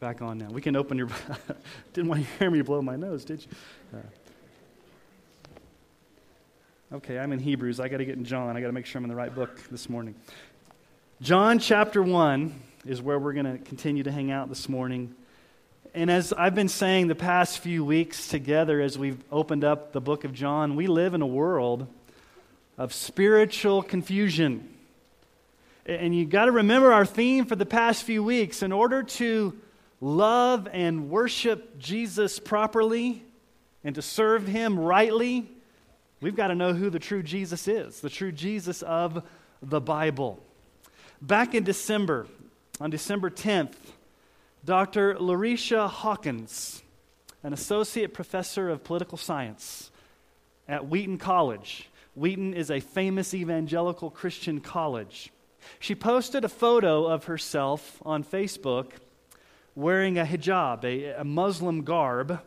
Back on now. We can open your. Didn't want to hear me blow my nose, did you? Uh, okay, I'm in Hebrews. I got to get in John. I got to make sure I'm in the right book this morning. John chapter 1 is where we're going to continue to hang out this morning. And as I've been saying the past few weeks together as we've opened up the book of John, we live in a world of spiritual confusion. And you've got to remember our theme for the past few weeks. In order to love and worship Jesus properly and to serve him rightly, we've got to know who the true Jesus is, the true Jesus of the Bible. Back in December, on December 10th, Dr. Larycia Hawkins, an associate professor of political science at Wheaton College, Wheaton is a famous evangelical Christian college. She posted a photo of herself on Facebook wearing a hijab, a, a Muslim garb.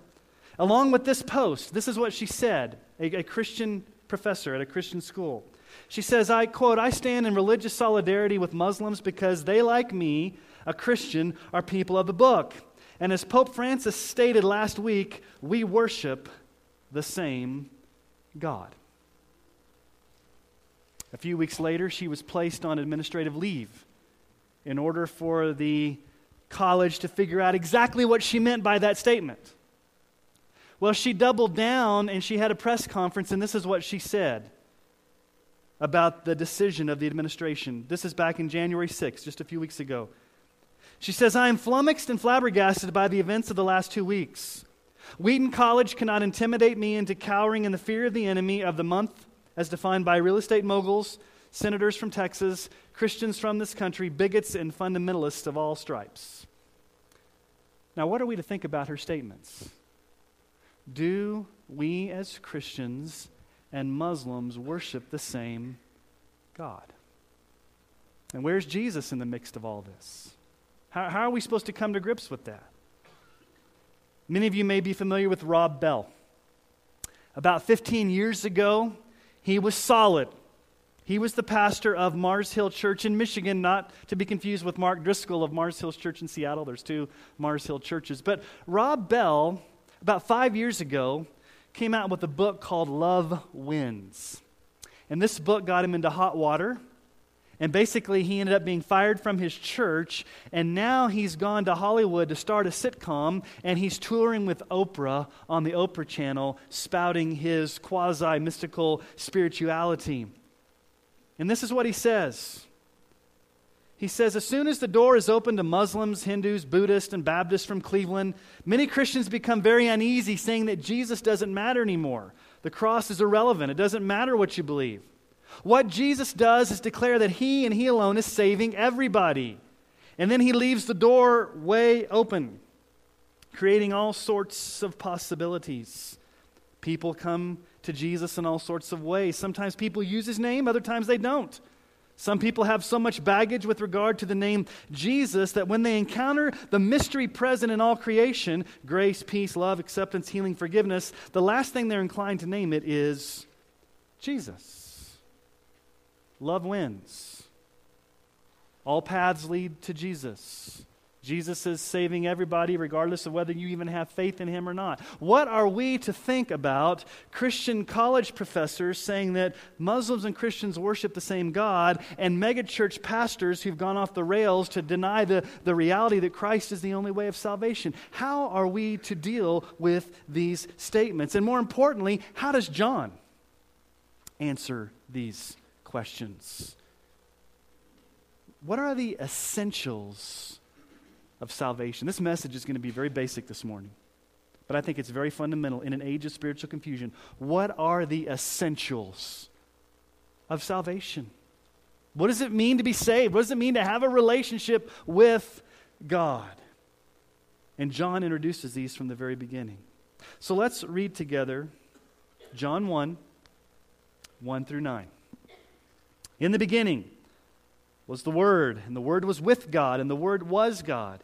Along with this post, this is what she said, a, a Christian professor at a Christian school. She says, I quote, I stand in religious solidarity with Muslims because they, like me, a Christian, are people of the book. And as Pope Francis stated last week, we worship the same God. A few weeks later, she was placed on administrative leave in order for the college to figure out exactly what she meant by that statement. Well, she doubled down and she had a press conference, and this is what she said about the decision of the administration. This is back in January 6th, just a few weeks ago. She says, I am flummoxed and flabbergasted by the events of the last two weeks. Wheaton College cannot intimidate me into cowering in the fear of the enemy of the month as defined by real estate moguls, senators from Texas, Christians from this country, bigots, and fundamentalists of all stripes. Now, what are we to think about her statements? Do we as Christians and Muslims worship the same God? And where's Jesus in the mix of all this? How, how, are we supposed to come to grips with that? Many of you may be familiar with Rob Bell. About 15 years ago, he was solid. He was the pastor of Mars Hill Church in Michigan, not to be confused with Mark Driscoll of Mars Hill Church in Seattle. There's two Mars Hill churches. But Rob Bell, about five years ago, came out with a book called Love Wins. And this book got him into hot water. And basically, he ended up being fired from his church. And now he's gone to Hollywood to start a sitcom. And he's touring with Oprah on the Oprah channel, spouting his quasi mystical spirituality. And this is what he says. He says, as soon as the door is open to Muslims, Hindus, Buddhists, and Baptists from Cleveland, many Christians become very uneasy, saying that Jesus doesn't matter anymore. The cross is irrelevant. It doesn't matter what you believe. What Jesus does is declare that he and he alone is saving everybody. And then he leaves the door way open, creating all sorts of possibilities. People come to Jesus in all sorts of ways. Sometimes people use his name, other times they don't. Some people have so much baggage with regard to the name Jesus that when they encounter the mystery present in all creation grace, peace, love, acceptance, healing, forgiveness the last thing they're inclined to name it is Jesus. Love wins. All paths lead to Jesus. Jesus is saving everybody, regardless of whether you even have faith in him or not. What are we to think about Christian college professors saying that Muslims and Christians worship the same God and megachurch pastors who've gone off the rails to deny the, the reality that Christ is the only way of salvation? How are we to deal with these statements? And more importantly, how does John answer these questions? What are the essentials? Of salvation. This message is going to be very basic this morning, but I think it's very fundamental in an age of spiritual confusion. What are the essentials of salvation? What does it mean to be saved? What does it mean to have a relationship with God? And John introduces these from the very beginning. So let's read together John 1 1 through 9. In the beginning was the Word, and the Word was with God, and the Word was God.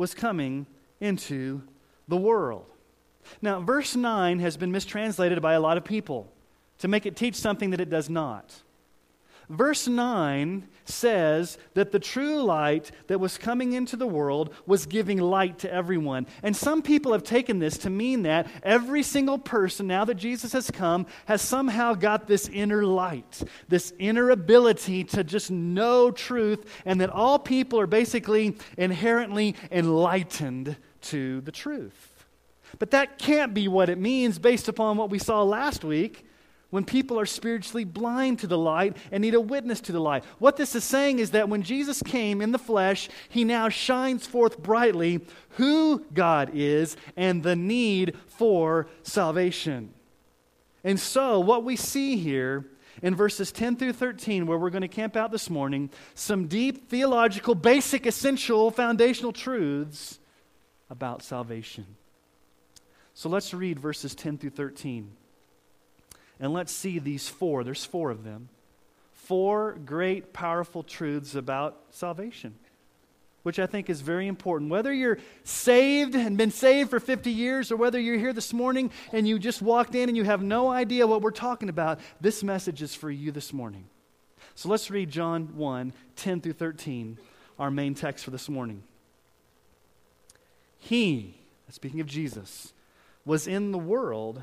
was coming into the world. Now, verse 9 has been mistranslated by a lot of people to make it teach something that it does not. Verse 9 says that the true light that was coming into the world was giving light to everyone. And some people have taken this to mean that every single person, now that Jesus has come, has somehow got this inner light, this inner ability to just know truth, and that all people are basically inherently enlightened to the truth. But that can't be what it means based upon what we saw last week when people are spiritually blind to the light and need a witness to the light. What this is saying is that when Jesus came in the flesh, he now shines forth brightly who God is and the need for salvation. And so, what we see here in verses 10 through 13, where we're going to camp out this morning, some deep theological, basic, essential, foundational truths about salvation. So let's read verses 10 through 13. And let's see these four, there's four of them, four great, powerful truths about salvation, which I think is very important. Whether you're saved and been saved for 50 years, or whether you're here this morning and you just walked in and you have no idea what we're talking about, this message is for you this morning. So let's read John 1 10 through 13, our main text for this morning. He, speaking of Jesus, was in the world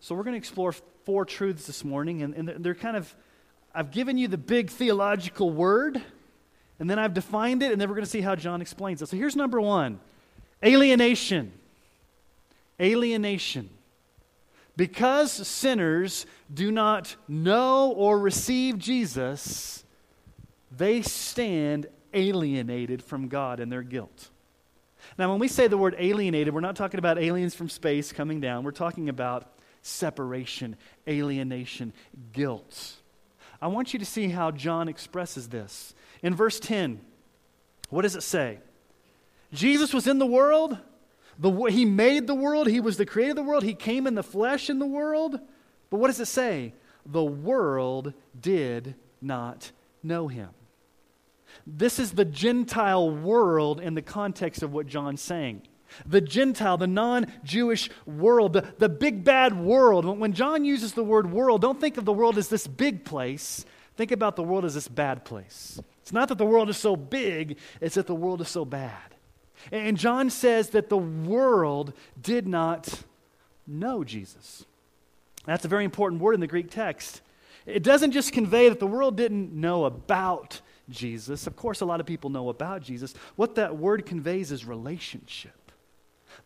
So we're going to explore four truths this morning, and, and they're kind of, I've given you the big theological word, and then I've defined it, and then we're going to see how John explains it. So here's number one alienation. Alienation. Because sinners do not know or receive Jesus, they stand alienated from God in their guilt. Now, when we say the word alienated, we're not talking about aliens from space coming down. We're talking about separation, alienation, guilt. I want you to see how John expresses this. In verse 10, what does it say? Jesus was in the world. The, he made the world. He was the creator of the world. He came in the flesh in the world. But what does it say? The world did not know him. This is the Gentile world in the context of what John's saying the Gentile, the non Jewish world, the, the big bad world. When John uses the word world, don't think of the world as this big place. Think about the world as this bad place. It's not that the world is so big, it's that the world is so bad. And John says that the world did not know Jesus. That's a very important word in the Greek text. It doesn't just convey that the world didn't know about Jesus. Of course, a lot of people know about Jesus. What that word conveys is relationship.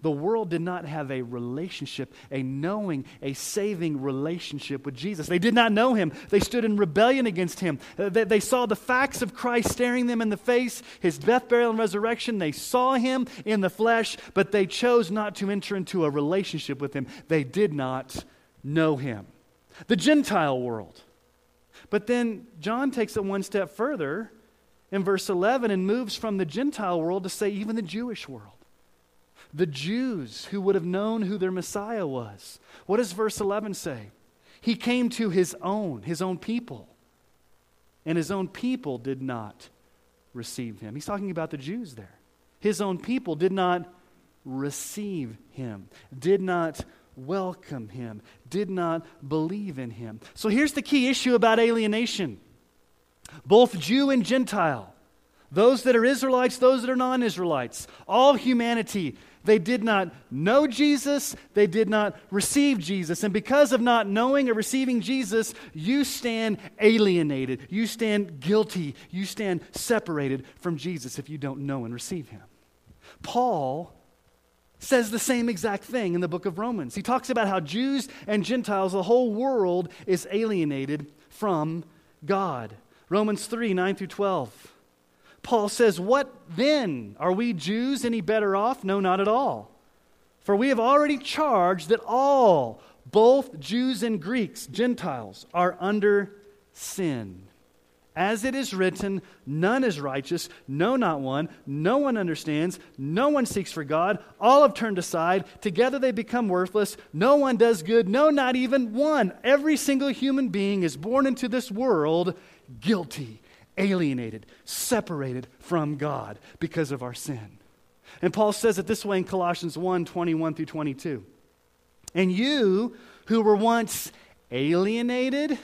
The world did not have a relationship, a knowing, a saving relationship with Jesus. They did not know him. They stood in rebellion against him. Uh, they, they, saw the facts of Christ staring them in the face, his death, burial, and resurrection. They saw him in the flesh, but they chose not to enter into a relationship with him. They did not know him. The Gentile world. But then John takes it one step further in verse 11 and moves from the Gentile world to say even the Jewish world the Jews who would have known who their Messiah was. What does verse 11 say? He came to his own, his own people, and his own people did not receive him. He's talking about the Jews there. His own people did not receive him, did not welcome him, did not believe in him. So here's the key issue about alienation both Jew and Gentile, those that are Israelites, those that are non Israelites, all humanity. They did not know Jesus. They did not receive Jesus. And because of not knowing or receiving Jesus, you stand alienated. You stand guilty. You stand separated from Jesus if you don't know and receive him. Paul says the same exact thing in the book of Romans. He talks about how Jews and Gentiles, the whole world, is alienated from God. Romans 3 9 through 12. Paul says, What then? Are we Jews any better off? No, not at all. For we have already charged that all, both Jews and Greeks, Gentiles, are under sin. As it is written, none is righteous, no, not one. No one understands, no one seeks for God. All have turned aside. Together they become worthless. No one does good, no, not even one. Every single human being is born into this world guilty, alienated, separated from God because of our sin. And Paul says it this way in Colossians 1 21 through 22. And you who were once alienated,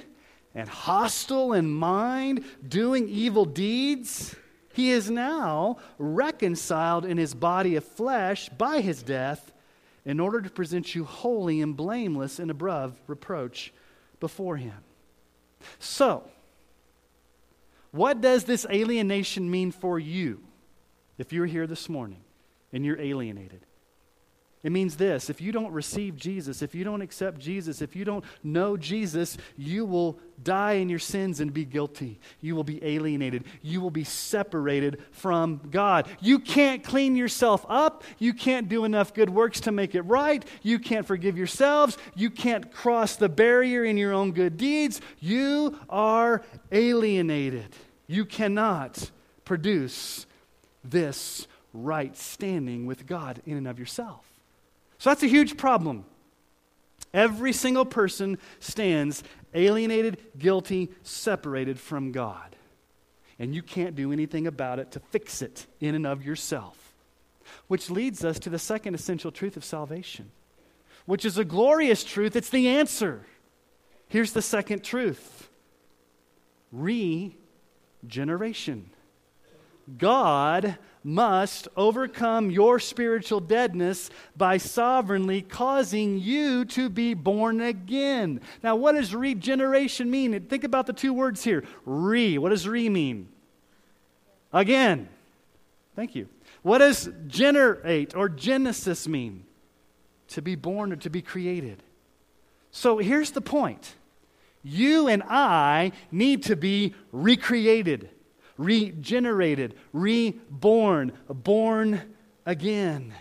and hostile in mind, doing evil deeds, he is now reconciled in his body of flesh by his death in order to present you holy and blameless and above reproach before him. So, what does this alienation mean for you if you're here this morning and you're alienated? It means this if you don't receive Jesus, if you don't accept Jesus, if you don't know Jesus, you will die in your sins and be guilty. You will be alienated. You will be separated from God. You can't clean yourself up. You can't do enough good works to make it right. You can't forgive yourselves. You can't cross the barrier in your own good deeds. You are alienated. You cannot produce this right standing with God in and of yourself. So that's a huge problem. Every single person stands alienated, guilty, separated from God. And you can't do anything about it to fix it in and of yourself. Which leads us to the second essential truth of salvation, which is a glorious truth. It's the answer. Here's the second truth regeneration. God must overcome your spiritual deadness by sovereignly causing you to be born again. Now, what does regeneration mean? Think about the two words here. Re, what does re mean? Again. Thank you. What does generate or genesis mean? To be born or to be created. So here's the point you and I need to be recreated regenerated, reborn, born again.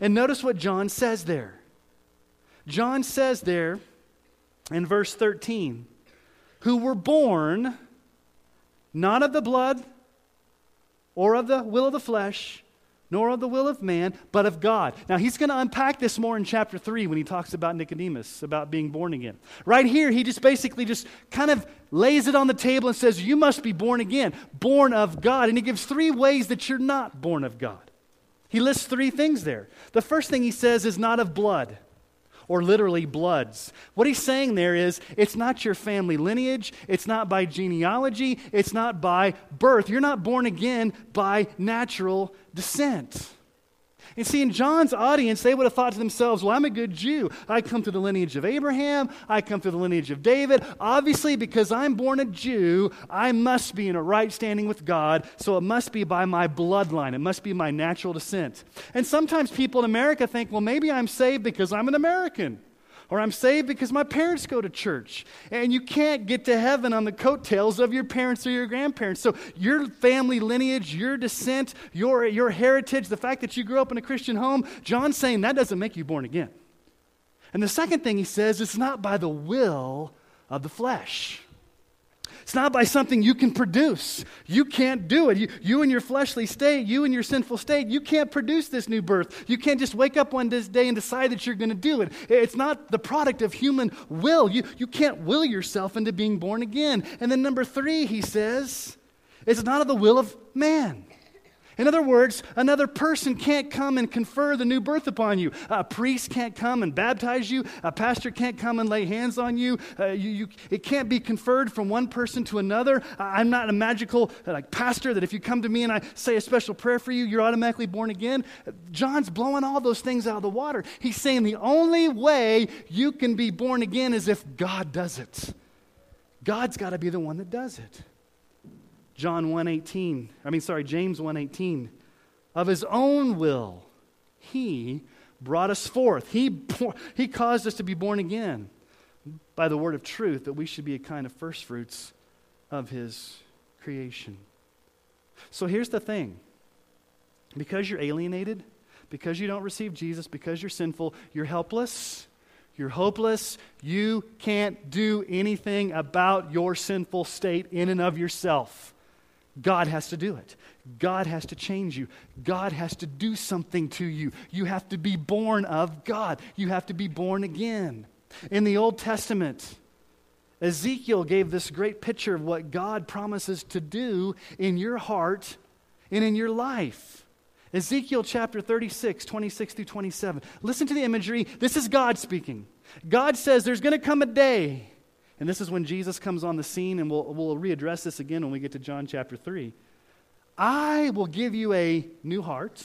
And notice what John says there. John says there in verse 13, who were born not of the blood or of the will of the flesh, nor of the will of man, but of God. Now, he's going to unpack this more in chapter 3 when he talks about Nicodemus, about being born again. Right here, he just basically just kind of lays it on the table and says, You must be born again, born of God. And he gives three ways that you're not born of God. He lists three things there. The first thing he says is not of blood or literally bloods. What he's saying there is it's not your family lineage, it's not by genealogy, it's not by birth. You're not born again by natural descent. And see, in John's audience, they would have thought to themselves, well, I'm a good Jew. I come through the lineage of Abraham. I come through the lineage of David. Obviously, because I'm born a Jew, I must be in a right standing with God. So it must be by my bloodline. It must be my natural descent. And sometimes people in America think, well, maybe I'm saved because I'm an American or I'm saved because my parents go to church. And you can't get to heaven on the coattails of your parents or your grandparents. So your family lineage, your descent, your, your heritage, the fact that you grew up in a Christian home, John's saying that doesn't make you born again. And the second thing he says, it's not by the will of the flesh. It's not by something you can produce. You can't do it. You, you in your fleshly state, you in your sinful state, you can't produce this new birth. You can't just wake up one day and decide that you're going to do it. It's not the product of human will. You, you can't will yourself into being born again. And then, number three, he says, it's not of the will of man. In other words, another person can't come and confer the new birth upon you. A priest can't come and baptize you. A pastor can't come and lay hands on you. Uh, you, you it can't be conferred from one person to another. I'm not a magical uh, like pastor that if you come to me and I say a special prayer for you, you're automatically born again. John's blowing all those things out of the water. He's saying the only way you can be born again is if God does it. God's got to be the one that does it. John 1:18. I mean sorry, James 1:18. Of his own will he brought us forth. He he caused us to be born again by the word of truth that we should be a kind of first fruits of his creation. So here's the thing. Because you're alienated, because you don't receive Jesus, because you're sinful, you're helpless, you're hopeless, you can't do anything about your sinful state in and of yourself. God has to do it. God has to change you. God has to do something to you. You have to be born of God. You have to be born again. In the Old Testament, Ezekiel gave this great picture of what God promises to do in your heart and in your life. Ezekiel chapter 36, 26 through 27. Listen to the imagery. This is God speaking. God says there's going to come a day and this is when Jesus comes on the scene, and we'll, we'll readdress this again when we get to John chapter 3. I will give you a new heart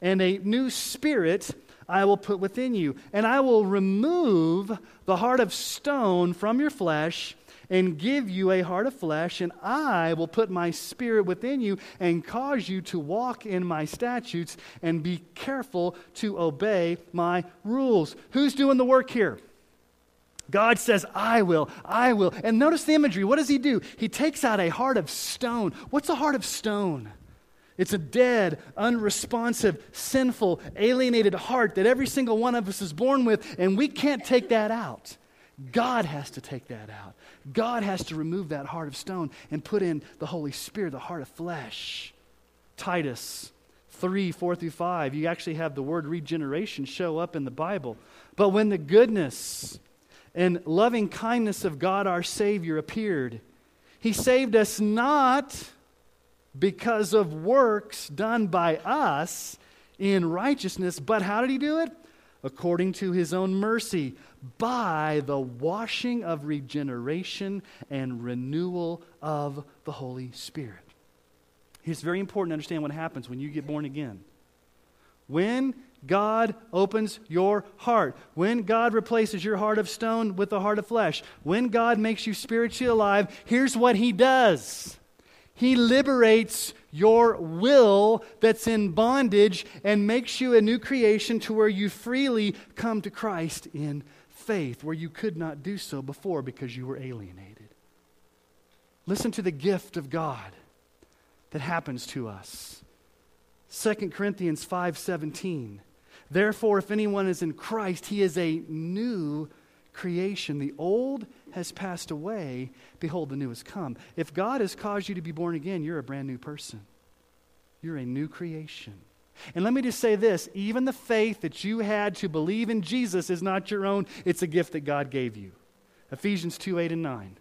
and a new spirit I will put within you. And I will remove the heart of stone from your flesh and give you a heart of flesh, and I will put my spirit within you and cause you to walk in my statutes and be careful to obey my rules. Who's doing the work here? God says, I will, I will. And notice the imagery. What does he do? He takes out a heart of stone. What's a heart of stone? It's a dead, unresponsive, sinful, alienated heart that every single one of us is born with, and we can't take that out. God has to take that out. God has to remove that heart of stone and put in the Holy Spirit, the heart of flesh. Titus 3 4 through 5, you actually have the word regeneration show up in the Bible. But when the goodness, and loving kindness of God our Savior appeared. He saved us not because of works done by us in righteousness, but how did He do it? According to His own mercy, by the washing of regeneration and renewal of the Holy Spirit. It's very important to understand what happens when you get born again. When God opens your heart, when God replaces your heart of stone with a heart of flesh, when God makes you spiritually alive, here's what He does He liberates your will that's in bondage and makes you a new creation to where you freely come to Christ in faith, where you could not do so before because you were alienated. Listen to the gift of God that happens to us. 2 Corinthians 5:17 Therefore, if anyone is in Christ, he is a new creation. The old has passed away. Behold, the new has come. If God has caused you to be born again, you're a brand new person. You're a new creation. And let me just say this even the faith that you had to believe in Jesus is not your own, it's a gift that God gave you. Ephesians 2 8 and 9.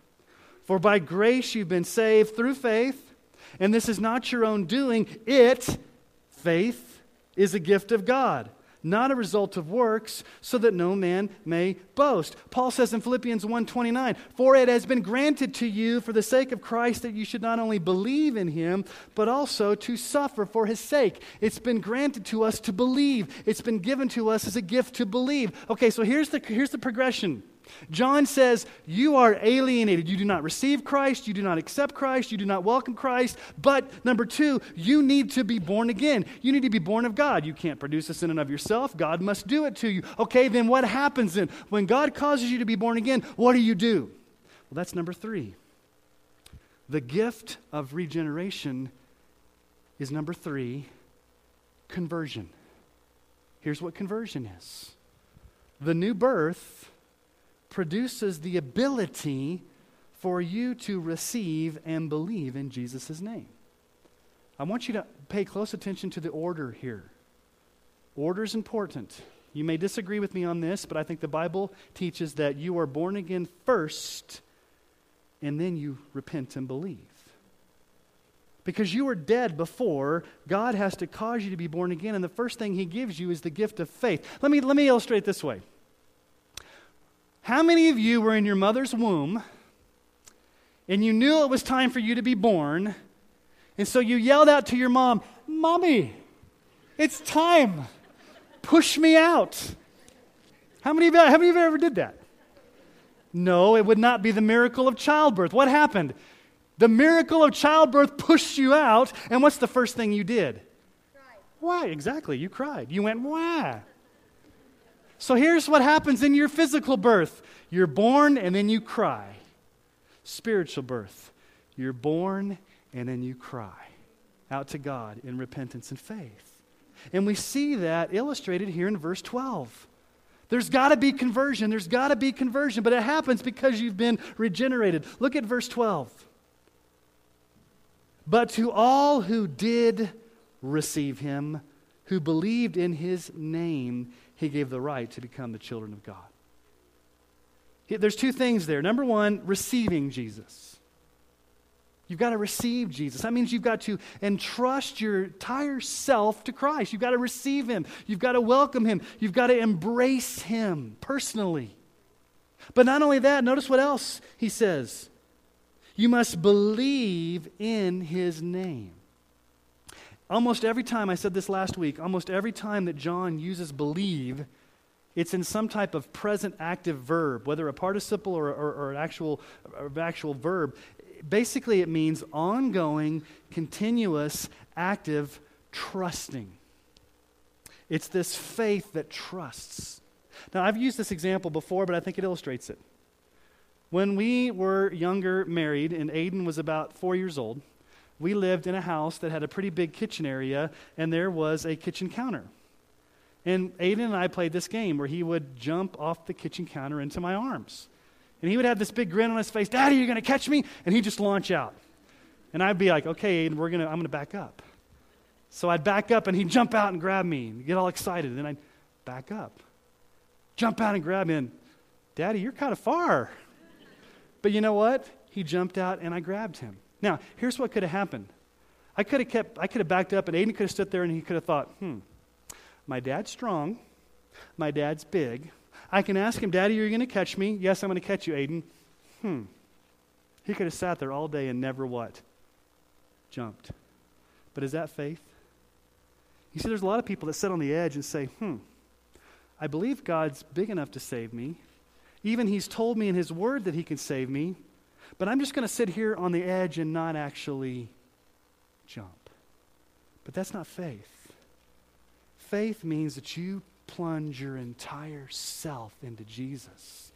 For by grace you've been saved through faith, and this is not your own doing. It, faith, is a gift of God not a result of works, so that no man may boast. Paul says in Philippians 1:29, "For it has been granted to you for the sake of Christ that you should not only believe in him, but also to suffer for his sake." It's been granted to us to believe. It's been given to us as a gift to believe. Okay, so here's the here's the progression. John says, You are alienated. You do not receive Christ. You do not accept Christ. You do not welcome Christ. But number two, you need to be born again. You need to be born of God. You can't produce this in and of yourself. God must do it to you. Okay, then what happens then? When God causes you to be born again, what do you do? Well, that's number three. The gift of regeneration is number three conversion. Here's what conversion is the new birth produces the ability for you to receive and believe in Jesus' name. I want you to pay close attention to the order here. Order is important. You may disagree with me on this, but I think the Bible teaches that you are born again first, and then you repent and believe. Because you were dead before, God has to cause you to be born again, and the first thing He gives you is the gift of faith. Let me, let me illustrate this way. How many of you were in your mother's womb and you knew it was time for you to be born, and so you yelled out to your mom, Mommy, it's time. Push me out. How many, of you, how many of you ever did that? No, it would not be the miracle of childbirth. What happened? The miracle of childbirth pushed you out, and what's the first thing you did? Cried. Why? Exactly, you cried. You went, why? So here's what happens in your physical birth you're born and then you cry. Spiritual birth, you're born and then you cry out to God in repentance and faith. And we see that illustrated here in verse 12. There's got to be conversion. There's got to be conversion, but it happens because you've been regenerated. Look at verse 12. But to all who did receive him, who believed in his name, he gave the right to become the children of God. There's two things there. Number one, receiving Jesus. You've got to receive Jesus. That means you've got to entrust your entire self to Christ. You've got to receive Him. You've got to welcome Him. You've got to embrace Him personally. But not only that, notice what else He says. You must believe in His name. Almost every time, I said this last week, almost every time that John uses believe, it's in some type of present active verb, whether a participle or, or, or an actual, or actual verb basically, it means ongoing, continuous, active trusting. It's this faith that trusts. Now, I've used this example before, but I think it illustrates it. When we were younger, married, and Aiden was about four years old, we lived in a house that had a pretty big kitchen area, and there was a kitchen counter. And Aiden and I played this game where he would jump off the kitchen counter into my arms. And he would have this big grin on his face, Daddy, you're going to catch me? And he'd just launch out. And I'd be like, okay, Aiden, we're gonna, I'm going to back up. So I'd back up and he'd jump out and grab me and get all excited. And then I'd back up, jump out and grab me. And, Daddy, you're kind of far. But you know what? He jumped out and I grabbed him. Now, here's what could have happened. I could have kept, I could have backed up and Aiden could have stood there and he could have thought, hmm, my dad's strong, my dad's big, I can ask him, Daddy, are you going to catch me? Yes, I'm going to catch you, Aiden. Hmm. He could have sat there all day and never what? Jumped. But is that faith? You see, there's a lot of people that sit on the edge and say, hmm, I believe God's big enough to save me. Even He's told me in His Word that He can save me. But I'm just going to sit here on the edge and not actually jump. But that's not faith. Faith means that you plunge your entire self into Jesus.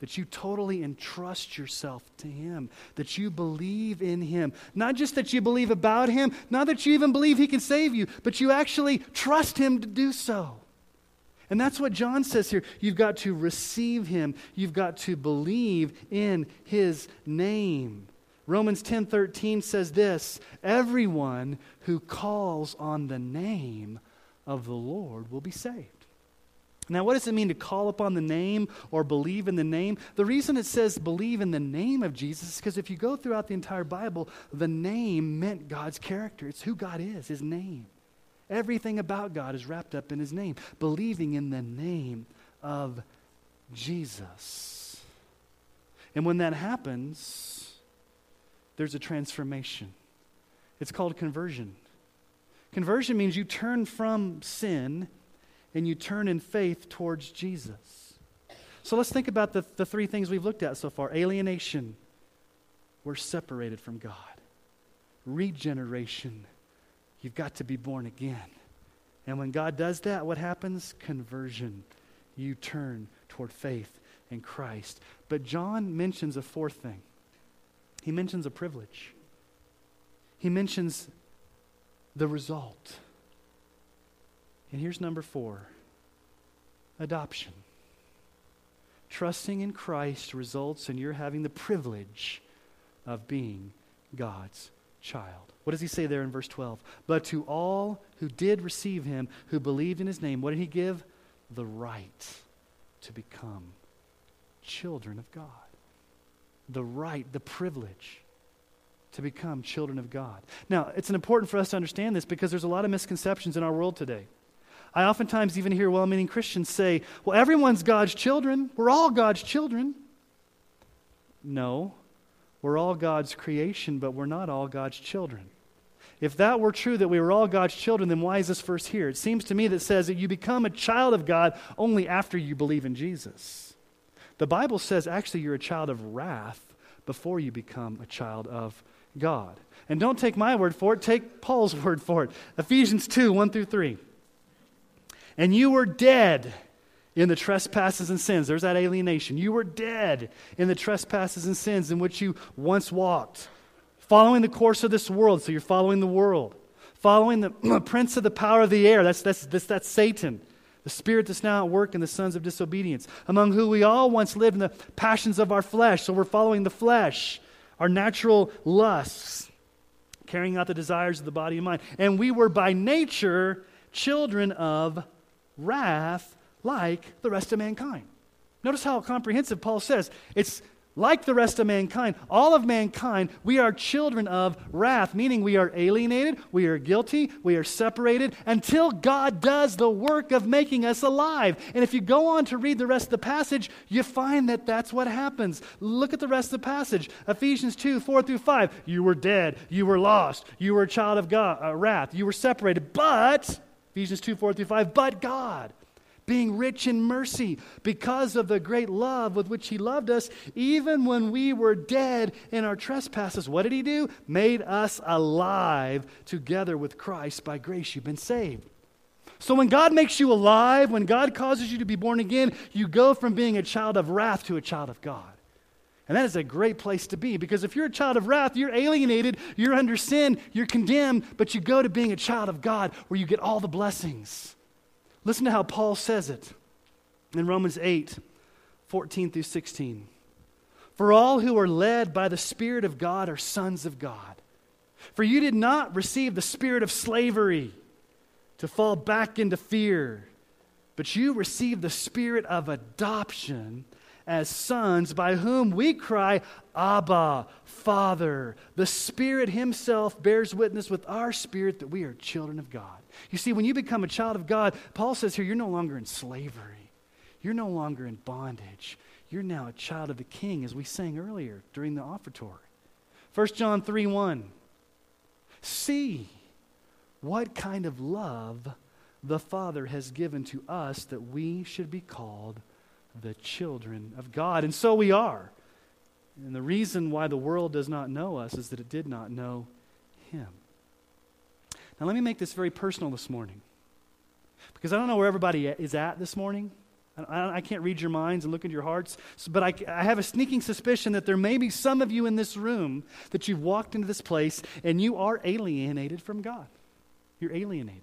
That you totally entrust yourself to Him. That you believe in Him. Not just that you believe about Him, not that you even believe He can save you, but you actually trust Him to do so. And that's what John says here. You've got to receive Him, you've got to believe in His name. Romans 10:13 says this, everyone who calls on the name of the Lord will be saved. Now, what does it mean to call upon the name or believe in the name? The reason it says believe in the name of Jesus is because if you go throughout the entire Bible, the name meant God's character. It's who God is, His name. Everything about God is wrapped up in His name. Believing in the name of Jesus. And when that happens, there's a transformation. It's called conversion. Conversion means you turn from sin and you turn in faith towards Jesus. So let's think about the, the three things we've looked at so far alienation, we're separated from God, regeneration, you've got to be born again. And when God does that, what happens? Conversion. You turn toward faith in Christ. But John mentions a fourth thing. He mentions a privilege. He mentions the result. And here's number four adoption. Trusting in Christ results in your having the privilege of being God's child. What does he say there in verse 12? But to all who did receive him, who believed in his name, what did he give? The right to become children of God. The right, the privilege. to become children of God. Now, it's important for us to understand this because there's a lot of misconceptions in our world today. I oftentimes even hear well meaning Christians say, well, everyone's God's children. We're all God's children. No, we're all God's creation, but we're not all God's children. If that were true, that we were all God's children, then why is this verse here? It seems to me that says that you become a child of God only after you believe in Jesus. The Bible says actually you're a child of wrath before you become a child of God. And don't take my word for it, take Paul's word for it. Ephesians 2 1 through 3. And you were dead in the trespasses and sins. There's that alienation. You were dead in the trespasses and sins in which you once walked, following the course of this world. So you're following the world, following the prince of the power of the air. That's, that's, that's, that's Satan, the spirit that's now at work in the sons of disobedience, among who we all once lived in the passions of our flesh. So we're following the flesh, our natural lusts, carrying out the desires of the body and mind. And we were by nature children of wrath like the rest of mankind. Notice how comprehensive Paul says. It's like the rest of mankind. All of mankind, we are children of wrath, meaning we are alienated, we are guilty, we are separated until God does the work of making us alive. And if you go on to read the rest of the passage, you find that that's what happens. Look at the rest of the passage Ephesians 2 4 through 5. You were dead, you were lost, you were a child of God, uh, wrath, you were separated, but Ephesians 2 4 through 5. But God, being rich in mercy, because of the great love with which He loved us, even when we were dead in our trespasses, what did He do? Made us alive together with Christ. By grace, you've been saved. So when God makes you alive, when God causes you to be born again, you go from being a child of wrath to a child of God. And that is a great place to be because if you're a child of wrath, you're alienated, you're under sin, you're condemned, but you go to being a child of God where you get all the blessings. Listen to how Paul says it in Romans 8 14 through 16. For all who are led by the Spirit of God are sons of God. For you did not receive the spirit of slavery to fall back into fear, but you received the spirit of adoption as sons, by whom we cry, Abba, Father. The Spirit Himself bears witness with our spirit that we are children of God. You see, when you become a child of God, Paul says here, you're no longer in slavery, you're no longer in bondage. You're now a child of the King, as we sang earlier during the offertory. 1 John 3 1. See what kind of love the Father has given to us that we should be called the children of God. And so we are. And the reason why the world does not know us is that it did not know Him. Now, let me make this very personal this morning. Because I don't know where everybody is at this morning. I, I can't read your minds and look into your hearts. So, but I, I have a sneaking suspicion that there may be some of you in this room that you've walked into this place and you are alienated from God. You're alienated.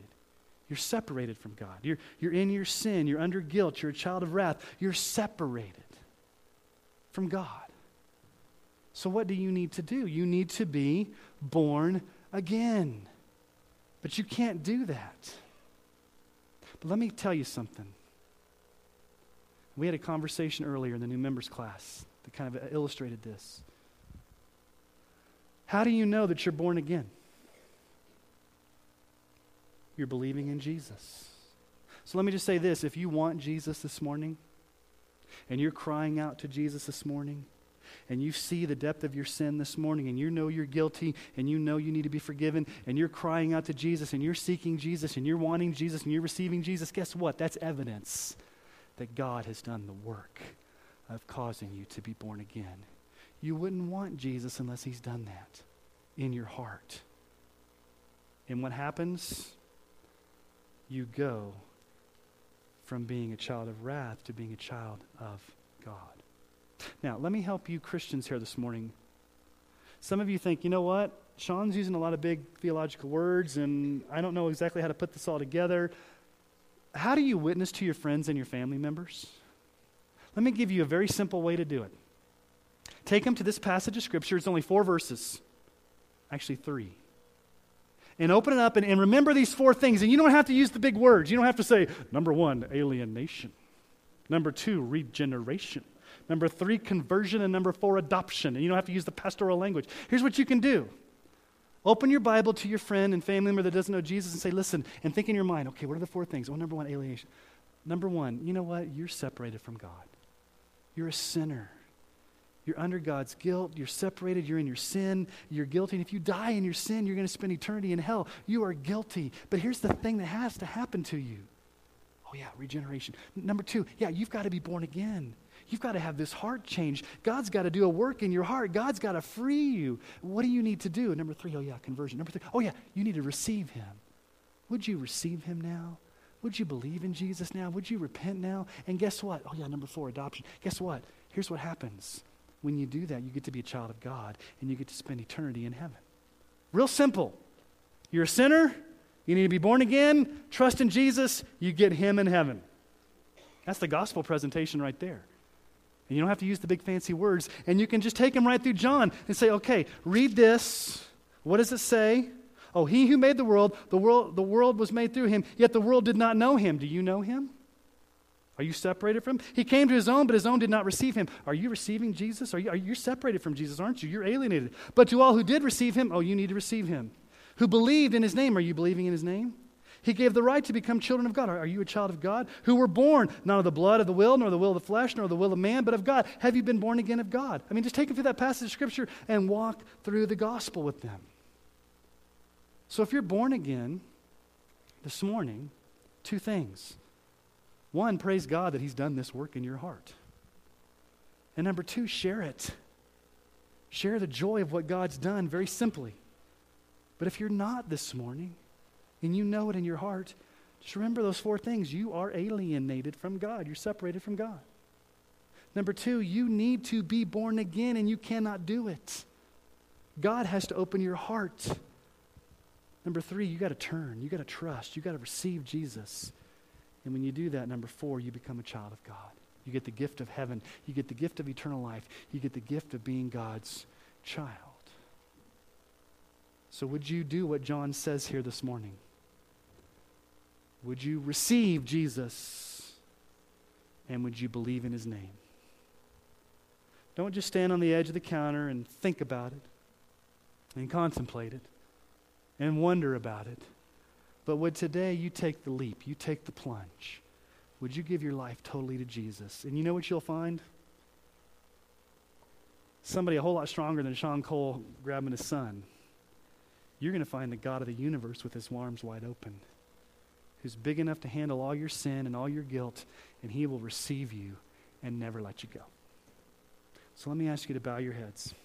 You're separated from God. You're, you're in your sin. You're under guilt. You're a child of wrath. You're separated from God. So, what do you need to do? You need to be born again. But you can't do that. But let me tell you something. We had a conversation earlier in the new members class that kind of illustrated this. How do you know that you're born again? you're believing in Jesus. So let me just say this if you want Jesus this morning, and you're crying out to Jesus this morning, and you see the depth of your sin this morning, and you know you're guilty, and you know you need to be forgiven, and you're crying out to Jesus, and you're seeking Jesus, and you're wanting Jesus, and you're receiving Jesus, guess what? That's evidence that God has done the work of causing you to be born again. You wouldn't want Jesus unless He's done that in your heart. And what happens? you go from being a child of wrath to being a child of God. Now, let me help you Christians here this morning. Some of you think, you know what? Sean's using a lot of big theological words, and I don't know exactly how to put this all together. How do you witness to your friends and your family members? Let me give you a very simple way to do it. Take them to this passage of Scripture. It's only four verses, actually, three and open it up and, and remember these four things. And you don't have to use the big words. You don't have to say, number one, alienation. Number two, regeneration. Number three, conversion. And number four, adoption. And you don't have to use the pastoral language. Here's what you can do open your Bible to your friend and family member that doesn't know Jesus and say, listen, and think in your mind, okay, what are the four things? Oh, number one, alienation. Number one, you know what? You're separated from God, you're a sinner. You're under God's guilt. You're separated. You're in your sin. You're guilty. And if you die in your sin, you're going to spend eternity in hell. You are guilty. But here's the thing that has to happen to you. Oh, yeah, regeneration. Number two, yeah, you've got to be born again. You've got to have this heart change. God's got to do a work in your heart. God's got to free you. What do you need to do? Number three, oh, yeah, conversion. Number three, oh, yeah, you need to receive Him. Would you receive Him now? Would you believe in Jesus now? Would you repent now? And guess what? Oh, yeah, number four, adoption. Guess what? Here's what happens when you do that, you get to be a child of God and you get to spend eternity in heaven. Real simple. You're a sinner, you need to be born again, trust in Jesus, you get Him in heaven. That's the gospel presentation right there. And you don't have to use the big fancy words, and you can just take them right through John and say, okay, read this. What does it say? Oh, he who made the world, the world, the world was made through him, yet the world did not know him. Do you know him? Are you separated from him? He came to his own, but his own did not receive him. Are you receiving Jesus? Are you, are you separated from Jesus, aren't you? You're alienated. But to all who did receive him, oh, you need to receive him. Who believed in his name, are you believing in his name? He gave the right to become children of God. Are, you a child of God? Who were born not of the blood of the will, nor the will of the flesh, nor the will of man, but of God. Have you been born again of God? I mean, just take them through that passage of Scripture and walk through the gospel with them. So if you're born again this morning, two things. One, praise God that He's done this work in your heart. And number two, share it. Share the joy of what God's done very simply. But if you're not this morning and you know it in your heart, just remember those four things. You are alienated from God, you're separated from God. Number two, you need to be born again and you cannot do it. God has to open your heart. Number three, you got to turn, you got to trust, you got to receive Jesus. And when you do that, number four, you become a child of God. You get the gift of heaven. You get the gift of eternal life. You get the gift of being God's child. So, would you do what John says here this morning? Would you receive Jesus? And would you believe in his name? Don't just stand on the edge of the counter and think about it and contemplate it and wonder about it. But would today you take the leap, you take the plunge? Would you give your life totally to Jesus? And you know what you'll find? Somebody a whole lot stronger than Sean Cole grabbing his son. You're going to find the God of the universe with his arms wide open, who's big enough to handle all your sin and all your guilt, and he will receive you and never let you go. So let me ask you to bow your heads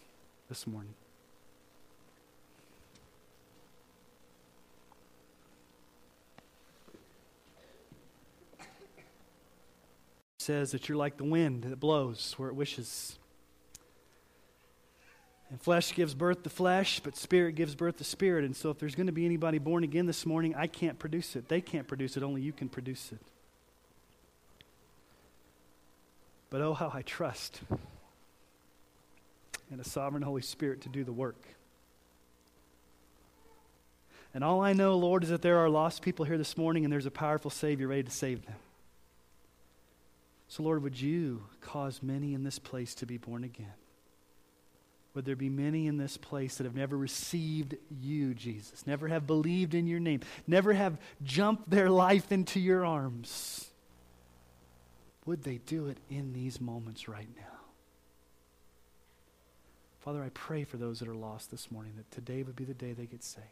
this morning. says that you're like the wind that blows where it wishes. And flesh gives birth to flesh, but spirit gives birth to spirit. And so, if there's going to be anybody born again this morning, I can't produce it. They can't produce it. Only you can produce it. But oh, how I trust in a sovereign Holy Spirit to do the work. And all I know, Lord, is that there are lost people here this morning, and there's a powerful Savior ready to save them. So, Lord, would you cause many in this place to be born again? Would there be many in this place that have never received you, Jesus, never have believed in your name, never have jumped their life into your arms? Would they do it in these moments right now? Father, I pray for those that are lost this morning that today would be the day they get saved.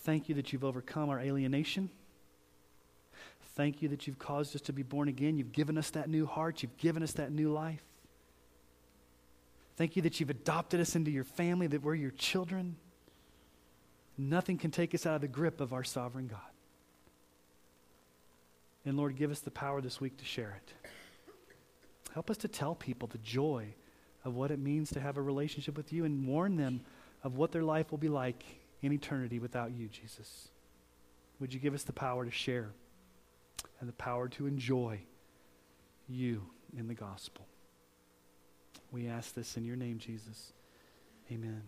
Thank you that you've overcome our alienation. Thank you that you've caused us to be born again. You've given us that new heart. You've given us that new life. Thank you that you've adopted us into your family, that we're your children. Nothing can take us out of the grip of our sovereign God. And Lord, give us the power this week to share it. Help us to tell people the joy of what it means to have a relationship with you and warn them of what their life will be like in eternity without you, Jesus. Would you give us the power to share? and the power to enjoy you in the gospel. We ask this in your name, Jesus. Amen.